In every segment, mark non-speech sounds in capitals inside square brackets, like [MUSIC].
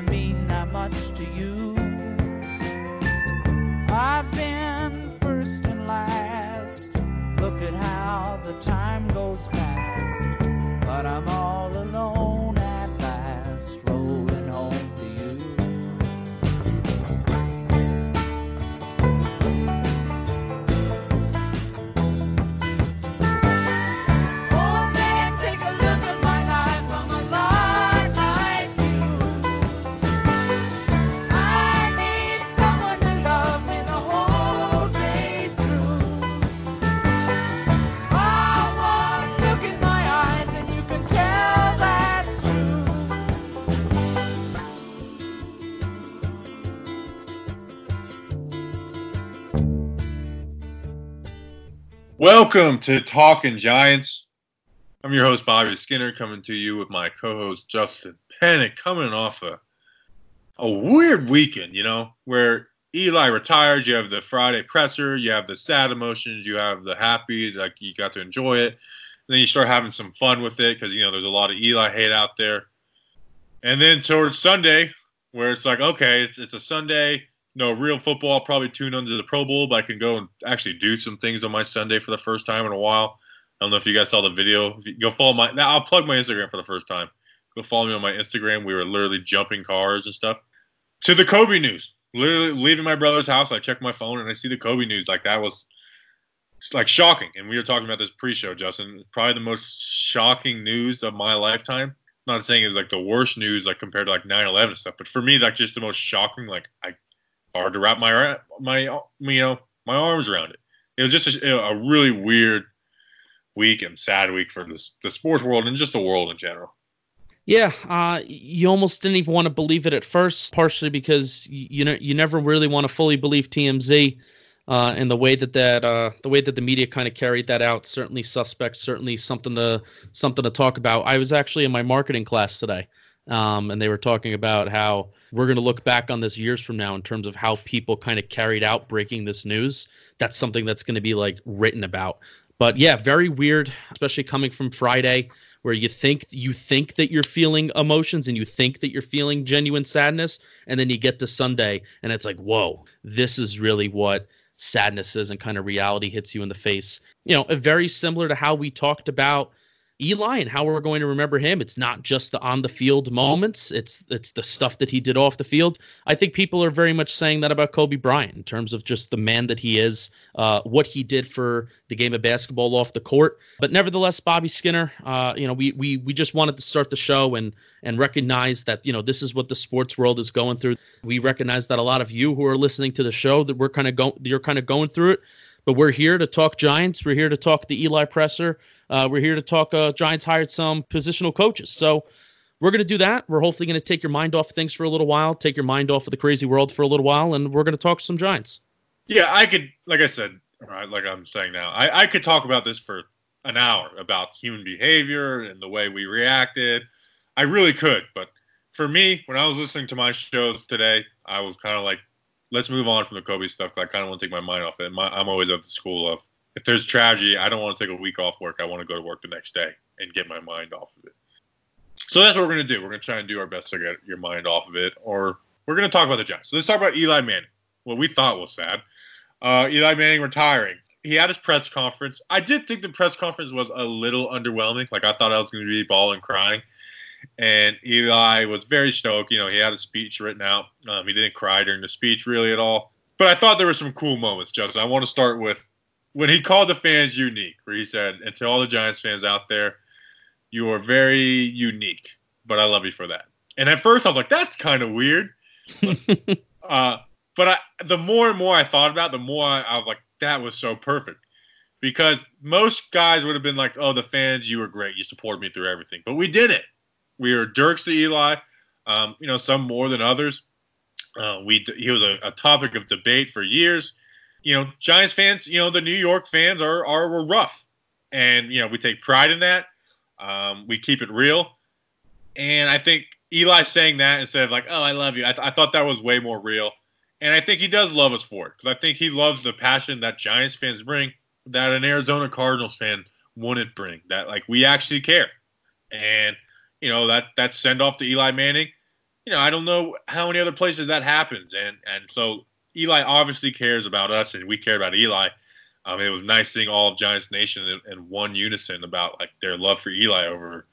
to mean that much to you. I've been first and last. Look at how the time goes past. But I'm all Welcome to Talking Giants. I'm your host Bobby Skinner, coming to you with my co-host Justin Pennick, coming off a a weird weekend. You know, where Eli retires, you have the Friday presser, you have the sad emotions, you have the happy, like you got to enjoy it. And then you start having some fun with it because you know there's a lot of Eli hate out there. And then towards Sunday, where it's like, okay, it's, it's a Sunday, no real football. I'll probably tune under the Pro Bowl, but I can go and actually do some things on my Sunday for the first time in a while. I don't know if you guys saw the video. If you go follow my now, I'll plug my Instagram for the first time. Go follow me on my Instagram. We were literally jumping cars and stuff. To the Kobe news. Literally leaving my brother's house, I check my phone and I see the Kobe news. Like that was like shocking. And we were talking about this pre-show, Justin. Probably the most shocking news of my lifetime. I'm not saying it was like the worst news, like compared to like 9/11 stuff, but for me, like just the most shocking. Like I hard to wrap my my you know my arms around it. It was just a, a really weird week and sad week for this, the sports world and just the world in general. Yeah, uh, you almost didn't even want to believe it at first, partially because you, you know you never really want to fully believe TMZ, uh, and the way that that uh, the way that the media kind of carried that out. Certainly suspect, certainly something to something to talk about. I was actually in my marketing class today, um, and they were talking about how we're going to look back on this years from now in terms of how people kind of carried out breaking this news. That's something that's going to be like written about. But yeah, very weird, especially coming from Friday where you think you think that you're feeling emotions and you think that you're feeling genuine sadness and then you get to Sunday and it's like, "Whoa, this is really what sadness is and kind of reality hits you in the face." You know, very similar to how we talked about Eli and how we're going to remember him. It's not just the on the field moments, it's it's the stuff that he did off the field. I think people are very much saying that about Kobe Bryant in terms of just the man that he is, uh, what he did for the game of basketball off the court. But nevertheless, Bobby Skinner, uh, you know, we we we just wanted to start the show and and recognize that you know this is what the sports world is going through. We recognize that a lot of you who are listening to the show that we're kind of going you're kind of going through it. But we're here to talk Giants. We're here to talk the Eli presser. Uh, we're here to talk. Uh, Giants hired some positional coaches, so we're going to do that. We're hopefully going to take your mind off things for a little while, take your mind off of the crazy world for a little while, and we're going to talk some Giants. Yeah, I could, like I said, right, like I'm saying now, I, I could talk about this for an hour about human behavior and the way we reacted. I really could, but for me, when I was listening to my shows today, I was kind of like, let's move on from the Kobe stuff. I kind of want to take my mind off it. My, I'm always of the school of if there's tragedy, I don't want to take a week off work. I want to go to work the next day and get my mind off of it. So that's what we're going to do. We're going to try and do our best to get your mind off of it, or we're going to talk about the Giants. So let's talk about Eli Manning. What we thought was sad. Uh, Eli Manning retiring. He had his press conference. I did think the press conference was a little underwhelming. Like I thought I was going to be bawling, crying, and Eli was very stoked. You know, he had a speech written out. Um, he didn't cry during the speech really at all. But I thought there were some cool moments, Justin. I want to start with when he called the fans unique, where he said, and to all the Giants fans out there, you are very unique, but I love you for that. And at first, I was like, that's kind of weird. [LAUGHS] uh, but I, the more and more I thought about it, the more I, I was like, that was so perfect. Because most guys would have been like, oh, the fans, you were great. You supported me through everything. But we did it. We were jerks to Eli, um, you know, some more than others. Uh, we He was a, a topic of debate for years you know, Giants fans, you know, the New York fans are are were rough, and you know we take pride in that. Um, we keep it real, and I think Eli saying that instead of like, "Oh, I love you," I, th- I thought that was way more real, and I think he does love us for it because I think he loves the passion that Giants fans bring that an Arizona Cardinals fan wouldn't bring. That like we actually care, and you know that that send off to Eli Manning. You know, I don't know how many other places that happens, and and so Eli obviously cares about us, and we care about Eli. Um, it was nice seeing all of Giants Nation in, in one unison about like their love for Eli over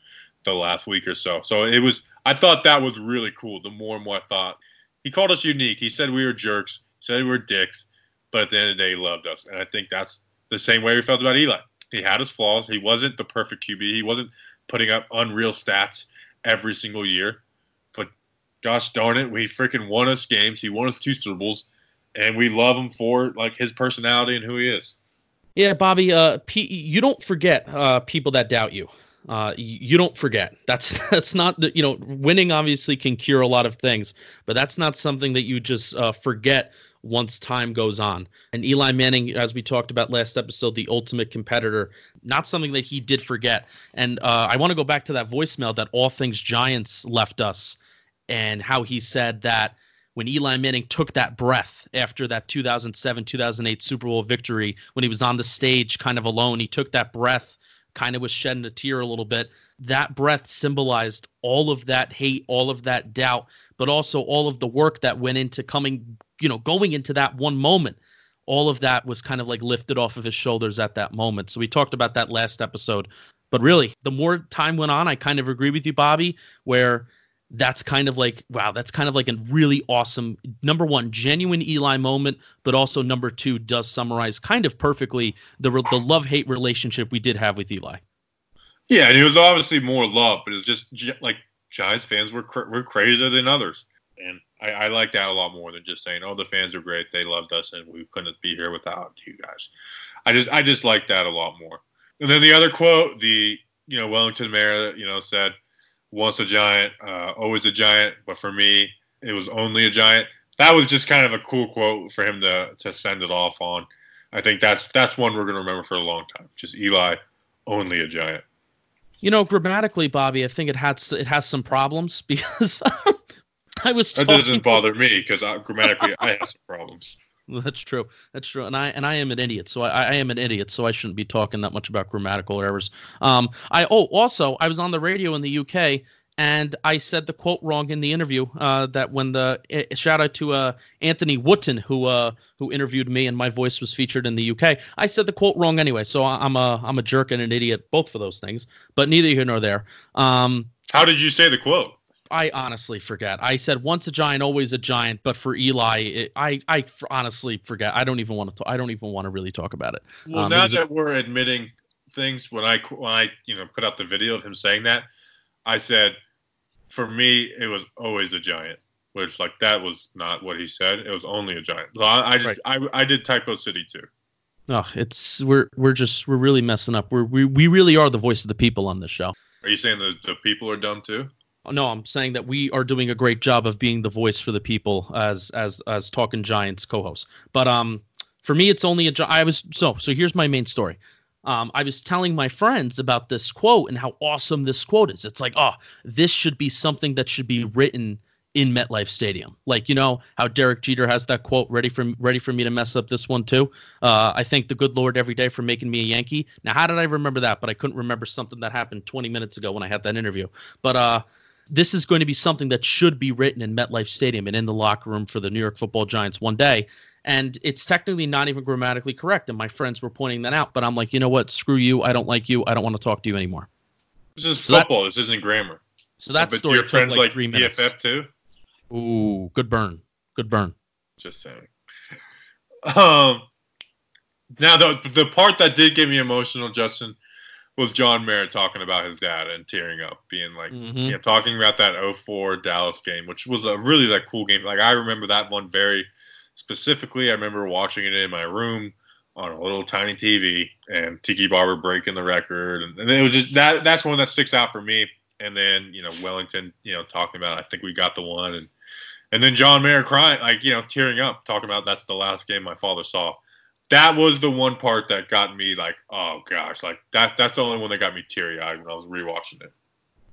the last week or so. So it was. I thought that was really cool. The more and more I thought, he called us unique. He said we were jerks. Said we were dicks, but at the end of the day, he loved us, and I think that's the same way we felt about Eli. He had his flaws. He wasn't the perfect QB. He wasn't putting up unreal stats every single year. But gosh darn it, we freaking won us games. He won us two Super Bowls, and we love him for like his personality and who he is. Yeah, Bobby. Uh, P- you don't forget uh, people that doubt you. Uh, you don't forget. That's [LAUGHS] that's not the you know winning obviously can cure a lot of things, but that's not something that you just uh, forget once time goes on. And Eli Manning, as we talked about last episode, the ultimate competitor, not something that he did forget. And uh, I want to go back to that voicemail that All Things Giants left us and how he said that when Eli Manning took that breath after that 2007 2008 Super Bowl victory, when he was on the stage kind of alone, he took that breath, kind of was shedding a tear a little bit. That breath symbolized all of that hate, all of that doubt, but also all of the work that went into coming, you know, going into that one moment. All of that was kind of like lifted off of his shoulders at that moment. So we talked about that last episode. But really, the more time went on, I kind of agree with you, Bobby, where that's kind of like wow that's kind of like a really awesome number one genuine eli moment but also number two does summarize kind of perfectly the the love hate relationship we did have with eli. Yeah and it was obviously more love but it's just like giants fans were cr- were crazier than others. And I, I like that a lot more than just saying oh the fans are great they loved us and we couldn't be here without you guys. I just i just like that a lot more. And then the other quote the you know wellington Mara you know said once a giant, uh, always a giant. But for me, it was only a giant. That was just kind of a cool quote for him to to send it off on. I think that's that's one we're going to remember for a long time. Just Eli, only a giant. You know, grammatically, Bobby, I think it has it has some problems [LAUGHS] because I was. That doesn't bother me because grammatically I have some problems. [LAUGHS] That's true. That's true. And I and I am an idiot, so I, I am an idiot, so I shouldn't be talking that much about grammatical errors. Um, I oh also I was on the radio in the UK and I said the quote wrong in the interview. Uh, that when the uh, shout out to uh, Anthony Wooten who uh, who interviewed me and my voice was featured in the UK. I said the quote wrong anyway, so I'm a I'm a jerk and an idiot both for those things. But neither here nor there. Um, How did you say the quote? I honestly forget. I said once a giant, always a giant. But for Eli, it, I I honestly forget. I don't even want to. I don't even want to really talk about it. Well, um, now it that a, we're admitting things, when I when I you know put out the video of him saying that, I said, for me, it was always a giant. Which like that was not what he said. It was only a giant. So I, I just right. I I did typo city too. Oh, it's we're we're just we're really messing up. We're we we really are the voice of the people on this show. Are you saying the the people are dumb too? No, I'm saying that we are doing a great job of being the voice for the people as as as Talking Giants co-hosts. But um, for me, it's only a. I was so so. Here's my main story. Um, I was telling my friends about this quote and how awesome this quote is. It's like, oh, this should be something that should be written in MetLife Stadium. Like you know how Derek Jeter has that quote ready for ready for me to mess up this one too. Uh, I thank the good Lord every day for making me a Yankee. Now, how did I remember that? But I couldn't remember something that happened 20 minutes ago when I had that interview. But uh, this is going to be something that should be written in MetLife Stadium and in the locker room for the New York Football Giants one day. And it's technically not even grammatically correct. And my friends were pointing that out. But I'm like, you know what? Screw you. I don't like you. I don't want to talk to you anymore. This is so football. That, this isn't grammar. So that but story your friends like, like three minutes. BFF too. Ooh, good burn. Good burn. Just saying. [LAUGHS] Um, now the the part that did get me emotional, Justin, was John Mara talking about his dad and tearing up, being like, mm-hmm. you know, talking about that 04 Dallas game, which was a really that cool game. Like I remember that one very specifically. I remember watching it in my room on a little tiny TV and Tiki Barber breaking the record, and, and it was just that that's one that sticks out for me. And then you know Wellington, you know, talking about I think we got the one, and and then John Mara crying, like you know, tearing up, talking about that's the last game my father saw that was the one part that got me like, oh gosh, like that. That's the only one that got me teary eyed when I was rewatching it.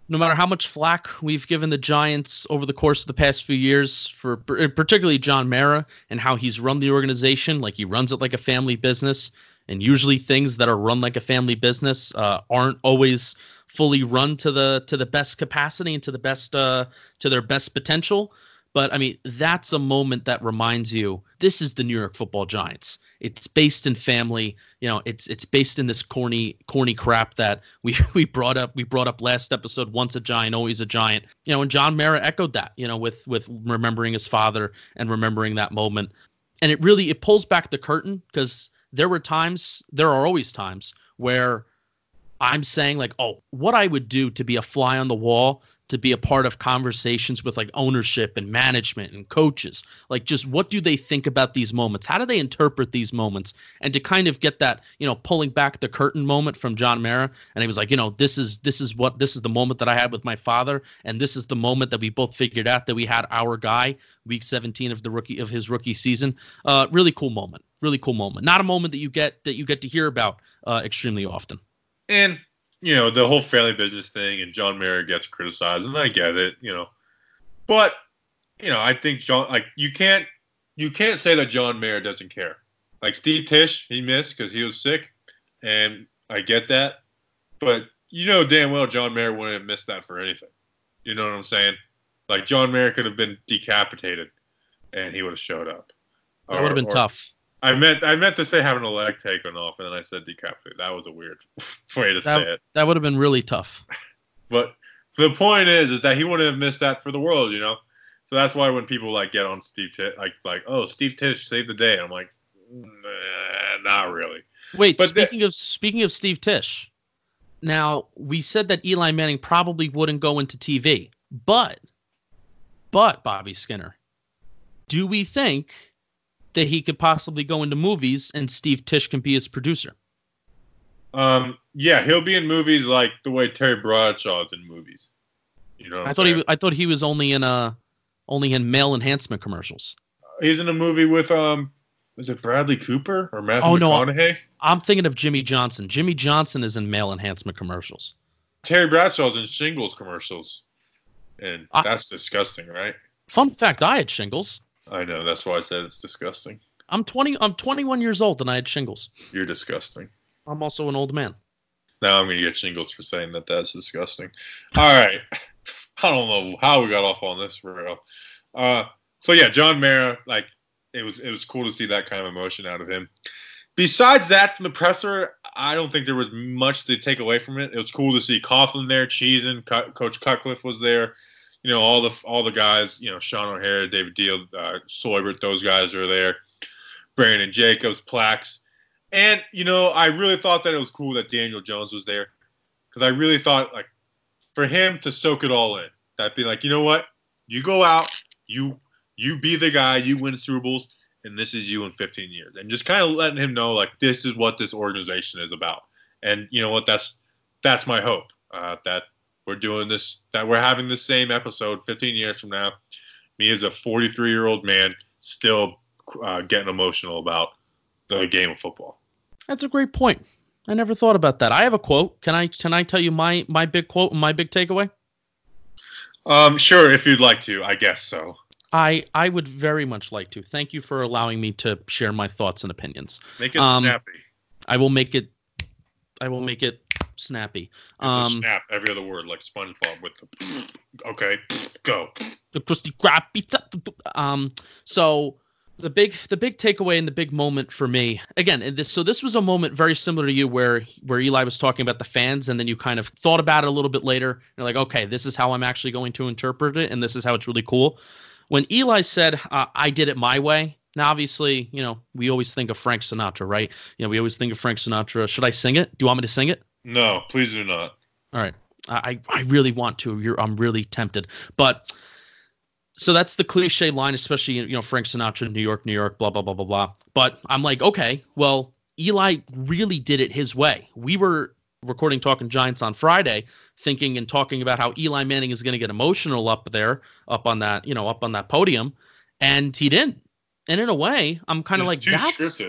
No matter how much flack we've given the Giants over the course of the past few years, for particularly John Mara and how he's run the organization, like he runs it like a family business, and usually things that are run like a family business uh, aren't always fully run to the to the best capacity and to the best uh to their best potential. But I mean, that's a moment that reminds you this is the New York Football Giants. It's based in family. You know, it's it's based in this corny corny crap that we [LAUGHS] we brought up. We brought up last episode. Once a giant, always a giant. You know, and John Mara echoed that. You know, with with remembering his father and remembering that moment. And it really it pulls back the curtain because there were times, there are always times where I'm saying like, oh, what I would do to be a fly on the wall to be a part of conversations with like ownership and management and coaches? Like just what do they think about these moments? How do they interpret these moments? And to kind of get that you know pulling back the curtain moment from john mara and he was like you know this is this is what this is the moment that i had with my father and this is the moment that we both figured out that we had our guy week 17 of the rookie of his rookie season. Uh really cool moment really cool moment. Not a moment that you get that you get to hear about uh extremely often. And you know the whole family business thing, and John Mara gets criticized, and I get it, you know, but you know I think John like you can't you can't say that John Mara doesn't care. Like Steve Tisch, he missed because he was sick, and I get that, but you know damn well John Mara wouldn't have missed that for anything. You know what I'm saying? Like John Mara could have been decapitated, and he would have showed up. That would have been or, tough. I meant I meant to say having a leg taken off, and then I said decapitate. That was a weird [LAUGHS] way to that, say it. That would have been really tough. But the point is, is that he wouldn't have missed that for the world, you know. So that's why when people like get on Steve Tisch, like like oh Steve Tisch saved the day, I'm like, nah, not really. Wait, But speaking of speaking of Steve Tisch, now we said that Eli Manning probably wouldn't go into TV, but but Bobby Skinner, do we think that he could possibly go into movies and Steve Tisch can be his producer? Um, yeah, he'll be in movies like the way Terry Bradshaw's in movies. You know, I thought he saying? wa- I thought he was only in uh only in male enhancement commercials. he's in a movie with um, is it Bradley Cooper or Matthew Oh, no. McConaughey? I'm thinking of Jimmy Johnson. Jimmy Johnson is in male enhancement commercials. Terry Bradshaw's in shingles commercials, and I- that's disgusting, right? Fun fact: I had shingles. I know. That's why I said it's disgusting. I'm 20. I'm 21 years old and I had shingles. You're disgusting. I'm also an old man. Now I'm gonna get shingles for saying that that's disgusting. All right, [LAUGHS] I don't know how we got off on this rail. Uh, so yeah, John Mara, like it was it was cool to see that kind of emotion out of him. Besides that, from the presser, I don't think there was much to take away from it. It was cool to see Coughlin there, Cheesin, Co- Coach Cutcliffe was there. You know all the all the guys. You know Shaun O'Hara, David Diehl, uh, Seubert, those guys are there. Brandon Jacobs, Plax. And you know, I really thought that it was cool that Daniel Jones was there because I really thought like for him to soak it all in, That'd be like, you know what, you go out, you you be the guy, you win Super Bowls, and this is you in 15 years, and just kind of letting him know like this is what this organization is about, and you know what, that's that's my hope uh, that we're doing this, that we're having the same episode 15 years from now. Me as a 43 year old man still uh, getting emotional about the game of football. That's a great point. I never thought about that. I have a quote. Can I can I tell you my my big quote and my big takeaway? Um, sure, if you'd like to, I guess so. I I would very much like to. Thank you for allowing me to share my thoughts and opinions. Make it Um, snappy. I will make it I will make it snappy. Um, snap every other word like SpongeBob with the. [SNIFFS] Okay, [SNIFFS] go. the Krusty Krab pizza. Um, so the big the big takeaway and the big moment for me again and this so this was a moment very similar to you where where Eli was talking about the fans and then you kind of thought about it a little bit later you're like okay this is how I'm actually going to interpret it and this is how it's really cool when Eli said uh, I did it my way now obviously you know we always think of Frank Sinatra right you know we always think of Frank Sinatra should I sing it do you want me to sing it No, please do not. all right. I, I really want to. You're I'm really tempted. But so that's the cliche line, especially you know Frank Sinatra, New York, New York, blah blah blah blah blah. But I'm like, okay, well, Eli really did it his way. We were recording Talking Giants on Friday, thinking and talking about how Eli Manning is going to get emotional up there, up on that, you know, up on that podium, and he didn't. And in a way, I'm kind of like, that's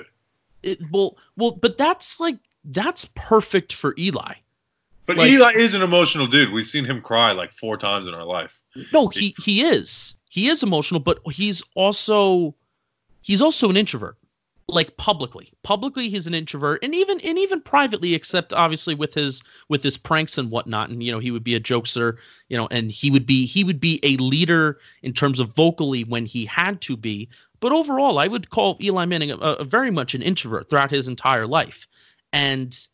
it. Well, well, but that's like that's perfect for Eli. But like- Eli is an emotional dude. We've seen him cry like four times in our life. No, he he is. He is emotional, but he's also he's also an introvert. like publicly publicly he's an introvert and even and even privately except obviously with his with his pranks and whatnot and you know he would be a jokester you know and he would be he would be a leader in terms of vocally when he had to be but overall i would call eli manning a, a very much an introvert throughout his entire life and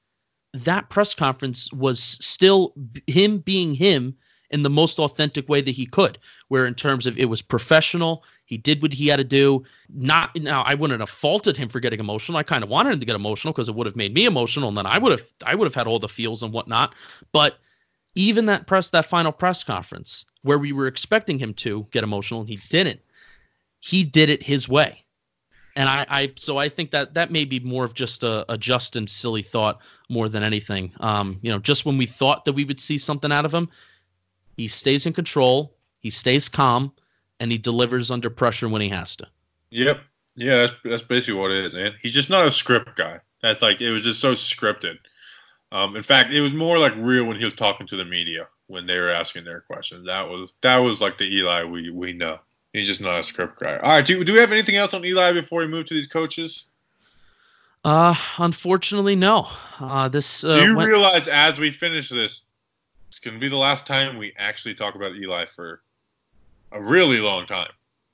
that press conference was still him being him in the most authentic way that he could where in terms of it was professional he did what he had to do. Not now, I wouldn't have faulted him for getting emotional. I kind of wanted him to get emotional because it would have made me emotional, and then I would have I would have had all the feels and whatnot. But even that press, that final press conference where we were expecting him to get emotional and he didn't, he did it his way. And I, I so I think that that may be more of just a, a Justin silly thought more than anything. Um, you know, just when we thought that we would see something out of him, he stays in control, he stays calm, and he delivers under pressure when he has to. Yep. Yeah, that's that's basically what it is, man. He's just not a script guy. That's like it was just so scripted. Um, in fact, it was more like real when he was talking to the media when they were asking their questions. That was that was like the Eli we we know. He's just not a script guy. All right, do do we have anything else on Eli before we move to these coaches? Uh, unfortunately, no. Uh, this. Uh, do you went- realize as we finish this, it's going to be the last time we actually talk about Eli for a really long time.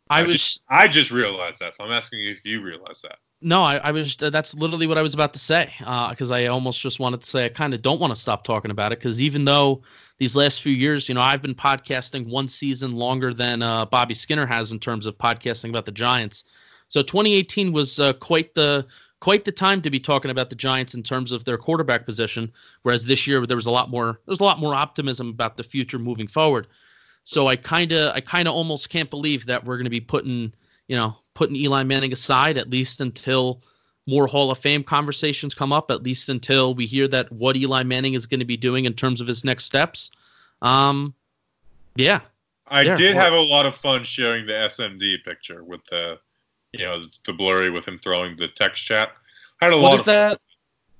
I I was just- I just realized that, so I'm asking you if you realize that. no, I, I was. That's literally what I was about to say. Because I almost just wanted to say I kind of don't want to stop talking about it. Because even though these last few years, you know, I've been podcasting one season longer than uh, Bobby Skinner has in terms of podcasting about the Giants. So 2018 was uh, quite the quite the time to be talking about the Giants in terms of their quarterback position. Whereas this year there was a lot more there was a lot more optimism about the future moving forward. So I kind of I kind of almost can't believe that we're going to be putting you know putting Eli Manning aside at least until more Hall of Fame conversations come up. At least until we hear that what Eli Manning is going to be doing in terms of his next steps. Um, yeah, I Yeah, did have a lot of fun sharing the SMD picture with the, you know, the blurry with him throwing the text chat. I had a what lot does of that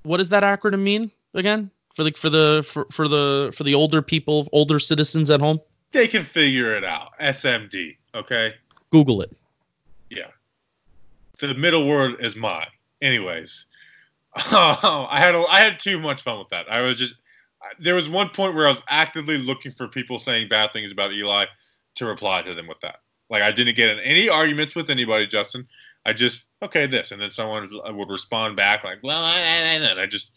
what does that acronym mean again for the for the for, for the for the older people older citizens at home They can figure it out. SMD. Okay. google it Yeah. The middle word is my. Anyways, [LAUGHS] um, I had a, I had too much fun with that. I was just there was one point where I was actively looking for people saying bad things about Eli to reply to them with that. Like I didn't get in any arguments with anybody, Justin. I just okay this, and then someone would uh, respond back like, well, and I just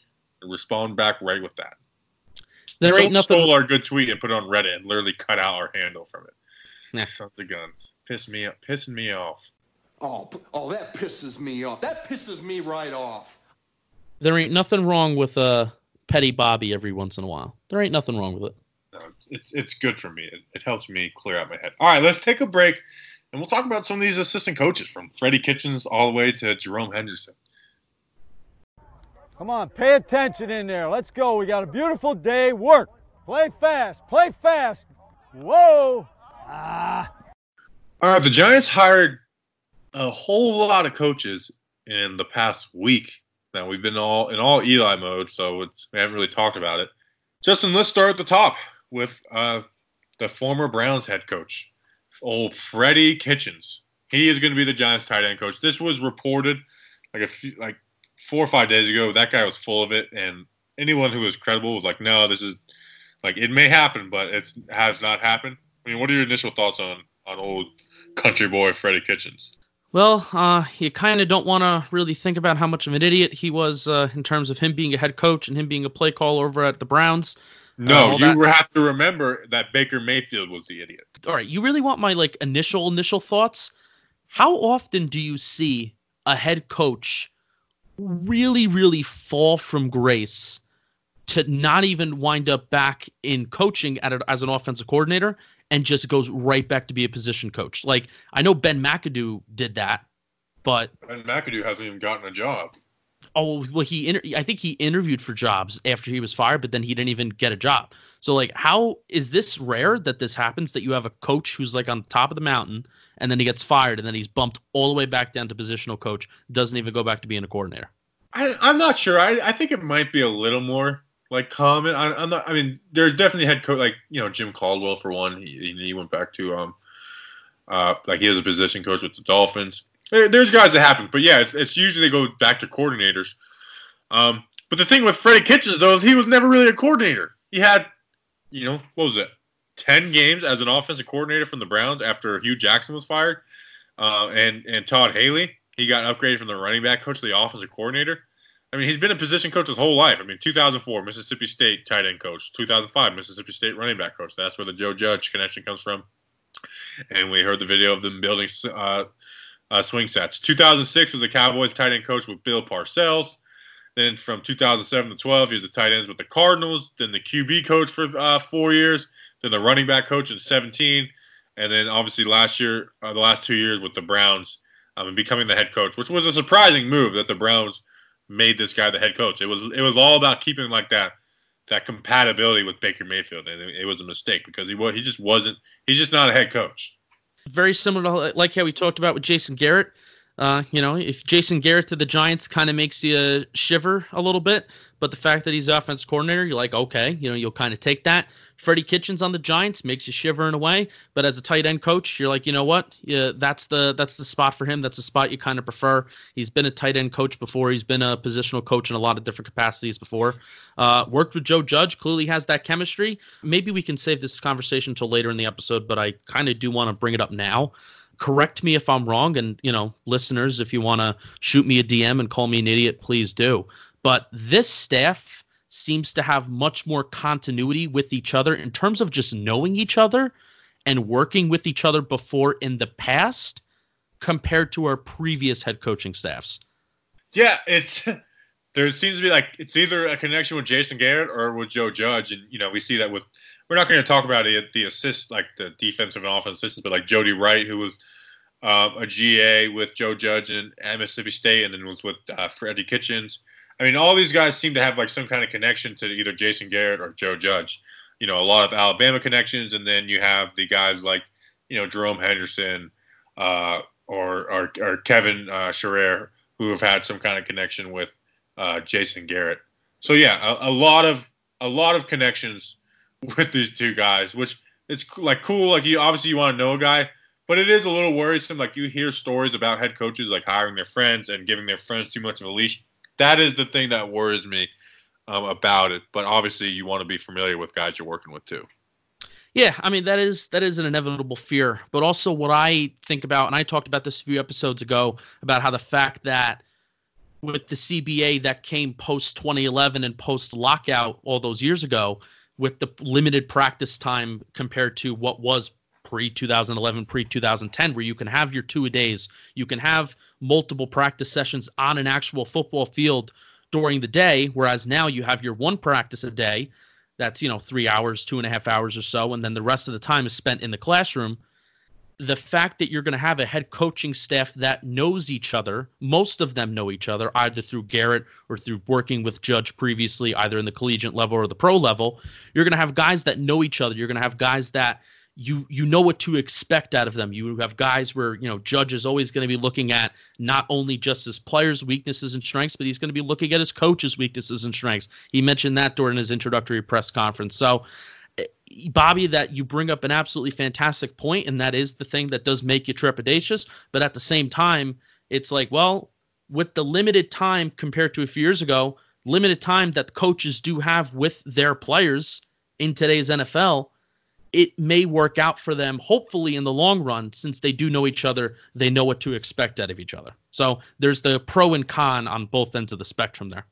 respond back right with that. there ain't nothing stole our good tweet and put it on Reddit and literally cut out our handle from it. Yeah. Sons of guns, piss me up, pissing me off. Oh, oh, that pisses me off. That pisses me right off. there ain't nothing wrong with uh petty bobby every once in a while there ain't nothing wrong with it No, it's it's good for me. It, it helps me clear out my head. All right, let's take a break, and we'll talk about some of these assistant coaches from Freddie Kitchens all the way to Jerome Henderson. Come on, pay attention in there. Let's go. We got a beautiful day. Work. Play fast. Play fast. Whoa. Ah. All right, the Giants hired a whole lot of coaches in the past week. Now we've been all in all Eli mode, so we haven't really talked about it. Justin, let's start at the top with uh, the former Browns head coach, old Freddie Kitchens. He is going to be the Giants tight end coach. This was reported like a few, like four or five days ago. That guy was full of it, and anyone who was credible was like, "No, this is like it may happen, but it has not happened." I mean, what are your initial thoughts on on old country boy Freddie Kitchens? Well uh you kind of don't want to really think about how much of an idiot he was uh in terms of him being a head coach and him being a play caller over at the browns No, well, you that- have to remember that Baker Mayfield was the idiot. all right, you really want my like initial initial thoughts? How often do you see a head coach really really fall from grace to not even wind up back in coaching at a, as an offensive coordinator and just goes right back to be a position coach? Like I know Ben McAdoo did that, but And McAdoo hasn't even gotten a job. Oh well, he inter- I think he interviewed for jobs after he was fired, but then he didn't even get a job. So like, how is this rare that this happens? That you have a coach who's like on top of the mountain, and then he gets fired, and then he's bumped all the way back down to positional coach, doesn't even go back to being a coordinator. I, I'm not sure. I, I think it might be a little more like common. I'm not. I mean, there's definitely head coach like you know Jim Caldwell for one. He, he went back to um, uh, like he was a position coach with the Dolphins. There- There's guys that happen, but yeah, it's, it's usually they go back to coordinators. Um, but the thing with Freddie Kitchens though is he was never really a coordinator. He had, you know, what was it, ten games as an offensive coordinator from the Browns after Hue Jackson was fired, uh, and and Todd Haley he got upgraded from the running back coach to the offensive coordinator. I mean, he's been a position coach his whole life. I mean, 2004 Mississippi State tight end coach, 2005 Mississippi State running back coach. That's where the Joe Judge connection comes from. And we heard the video of them building uh, uh, swing sets. 2006 was the Cowboys tight end coach with Bill Parcells. Then from 2007 to 12, he was the tight ends with the Cardinals. Then the QB coach for uh, four years. Then the running back coach in 17. And then obviously last year, uh, the last two years with the Browns, um, and becoming the head coach, which was a surprising move that the Browns made this guy the head coach. It was it was all about keeping like that that compatibility with Baker Mayfield, and it, it was a mistake because he was he just wasn't he's just not a head coach. Very similar to like how we talked about with Jason Garrett. Uh, you know, if Jason Garrett to the Giants kind of makes you shiver a little bit, but the fact that he's offense coordinator, you're like, okay, you know, you'll kind of take that. Freddie Kitchens on the Giants makes you shiver in a way, but as a tight end coach, you're like, you know what? Yeah, that's the that's the spot for him. That's the spot you kind of prefer. He's been a tight end coach before. He's been a positional coach in a lot of different capacities before. Uh, worked with Joe Judge. Clearly has that chemistry. Maybe we can save this conversation until later in the episode, but I kind of do want to bring it up now correct me if I'm wrong. And, you know, listeners, if you want to shoot me a DM and call me an idiot, please do. But this staff seems to have much more continuity with each other in terms of just knowing each other and working with each other before in the past compared to our previous head coaching staffs. Yeah, it's [LAUGHS] there seems to be like it's either a connection with Jason Garrett or with Joe Judge, and you know we see that with. We're not going to talk about it, the assist, like the defensive and offensive assistants, but like Jody Wright, who was um, a GA with Joe Judge and Mississippi State, and then was with uh, Freddie Kitchens. I mean, all these guys seem to have like some kind of connection to either Jason Garrett or Joe Judge. You know, a lot of Alabama connections, and then you have the guys like you know Jerome Henderson uh, or, or or Kevin uh, Sherrer, who have had some kind of connection with uh, Jason Garrett. So yeah, a, a lot of a lot of connections [LAUGHS] with these two guys, which it's like cool. Like you obviously you want to know a guy, but it is a little worrisome. Like you hear stories about head coaches like hiring their friends and giving their friends too much of a leash. That is the thing that worries me um, about it. But obviously, you want to be familiar with guys you're working with too. Yeah, I mean that is that is an inevitable fear, but also what I think about, and I talked about this a few episodes ago about how the fact that with the CBA that came post 2011 and post lockout all those years ago, with the limited practice time compared to what was pre 2011, pre 2010, where you can have your two a days, you can have multiple practice sessions on an actual football field during the day, whereas now you have your one practice a day that's you know three hours two and a half hours or so and then the rest of the time is spent in the classroom the fact that you're going to have a head coaching staff that knows each other most of them know each other either through garrett or through working with judge previously either in the collegiate level or the pro level you're going to have guys that know each other you're going to have guys that you you know what to expect out of them. You have guys where you know Judge is always going to be looking at not only just his players' weaknesses and strengths, but he's going to be looking at his coaches' weaknesses and strengths. He mentioned that during his introductory press conference. So, Bobby, that you bring up an absolutely fantastic point, and that is the thing that does make you trepidatious. But at the same time, it's like, well, with the limited time compared to a few years ago, limited time that coaches do have with their players in today's NFL it may work out for them, hopefully, in the long run, since they do know each other, they know what to expect out of each other. So there's the pro and con on both ends of the spectrum there.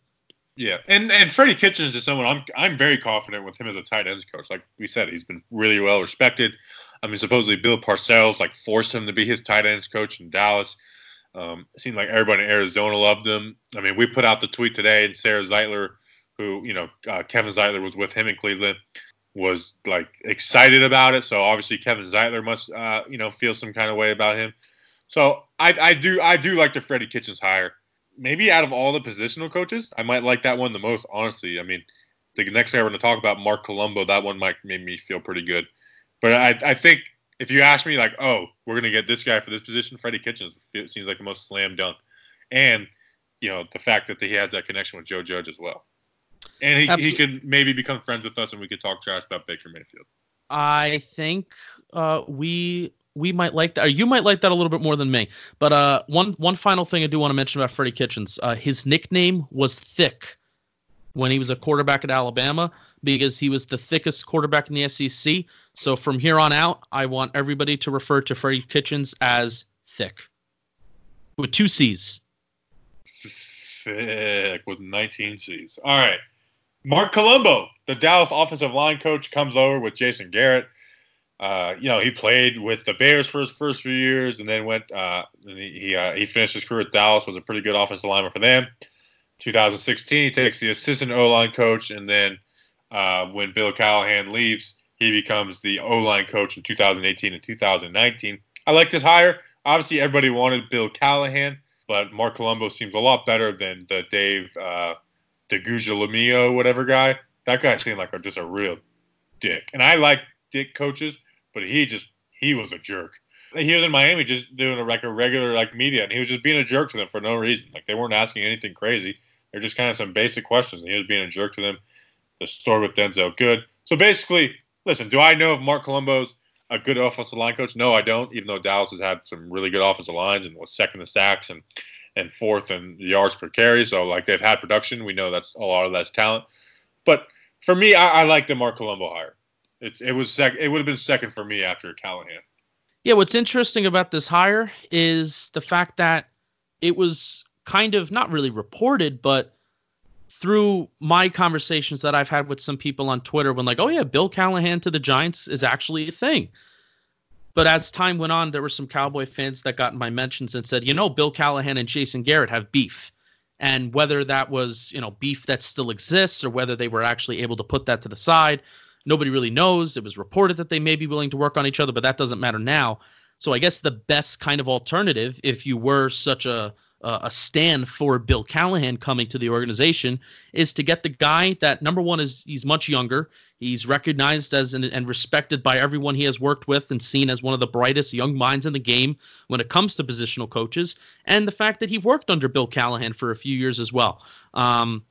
Yeah, and and Freddie Kitchens is someone I'm I'm very confident with him as a tight ends coach. Like we said, he's been really well respected. I mean, supposedly Bill Parcells like forced him to be his tight ends coach in Dallas. Um, it seemed like everybody in Arizona loved him. I mean, we put out the tweet today, and Sarah Zeitler, who you know uh, Kevin Zeitler was with him in Cleveland was like excited about it. So obviously Kevin Zeitler must uh, you know feel some kind of way about him. So I, I do I do like the Freddie Kitchens hire. Maybe out of all the positional coaches, I might like that one the most. Honestly, I mean, the next guy we're going to talk about, Marc Colombo, that one might make me feel pretty good. But I, I think if you ask me, like, oh, we're going to get this guy for this position, Freddie Kitchens it seems like the most slam dunk, and you know the fact that he has that connection with Joe Judge as well. And he, he could maybe become friends with us and we could talk trash about Baker Mayfield. I think uh, we we might like that, or you might like that a little bit more than me. But uh, one one final thing I do want to mention about Freddie Kitchens, uh, his nickname was Thick when he was a quarterback at Alabama because he was the thickest quarterback in the SEC. So from here on out, I want everybody to refer to Freddie Kitchens as Thick with two C's. Thick with 19 C's. All right. Marc Colombo, the Dallas offensive line coach, comes over with Jason Garrett. Uh, you know, he played with the Bears for his first few years, and then went. Uh, and he he, uh, he finished his career at Dallas. Was a pretty good offensive lineman for them. 2016, he takes the assistant O line coach, and then uh, when Bill Callahan leaves, he becomes the O line coach in 2018 and 2019. I like this hire. Obviously, everybody wanted Bill Callahan, but Marc Colombo seems a lot better than the Dave uh, DeGuglielmo, whatever guy. That guy seemed like a, just a real dick. And I like dick coaches, but he just he was a jerk. He was in Miami just doing a, like a regular like media, and he was just being a jerk to them for no reason. Like they weren't asking anything crazy. They're just kind of some basic questions, and he was being a jerk to them. The story with Denzel good. So basically, listen, do I know if Marc Colombo's a good offensive line coach? No, I don't. Even though Dallas has had some really good offensive lines and was second in sacks and and fourth in yards per carry, so like they've had production. We know that's a lot of that's talent. But for me, I, I like the Marc Colombo hire. It, it was sec- It would have been second for me after Callahan. Yeah, what's interesting about this hire is the fact that it was kind of not really reported, but through my conversations that I've had with some people on Twitter, when like, oh yeah, Bill Callahan to the Giants is actually a thing. But as time went on, there were some Cowboy fans that got in my mentions and said, you know, Bill Callahan and Jason Garrett have beef. And whether that was, you know, beef that still exists or whether they were actually able to put that to the side, nobody really knows. It was reported that they may be willing to work on each other, but that doesn't matter now. So I guess the best kind of alternative, if you were such a uh, a stand for Bill Callahan coming to the organization is to get the guy that number one is he's much younger. He's recognized as an, and respected by everyone he has worked with and seen as one of the brightest young minds in the game when it comes to positional coaches. And the fact that he worked under Bill Callahan for a few years as well. Um,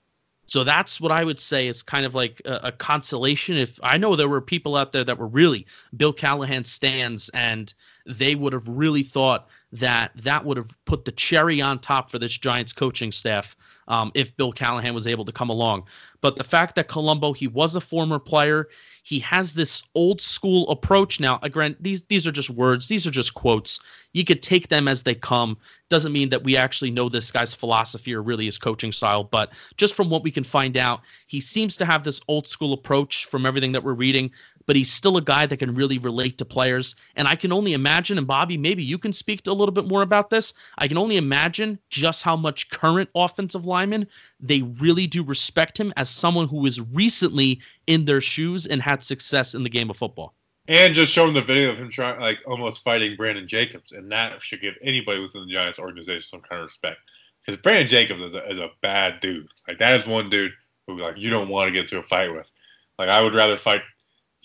so that's what I would say is kind of like a, a, consolation. If I know there were people out there that were really Bill Callahan stands and they would have really thought that that would have put the cherry on top for this Giants coaching staff um, if Bill Callahan was able to come along. But the fact that Colombo, he was a former player, he has this old school approach now. Again, these these are just words, these are just quotes. You could take them as they come. Doesn't mean that we actually know this guy's philosophy or really his coaching style, but just from what we can find out, he seems to have this old school approach from everything that we're reading but he's still a guy that can really relate to players. And I can only imagine, and Bobby, maybe you can speak to a little bit more about this. I can only imagine just how much current offensive linemen they really do respect him as someone who was recently in their shoes and had success in the game of football. And just showing the video of him trying, like almost fighting Brandon Jacobs, and that should give anybody within the Giants organization some kind of respect. Because Brandon Jacobs is a, is a bad dude. Like that is one dude who like you don't want to get into a fight with. Like I would rather fight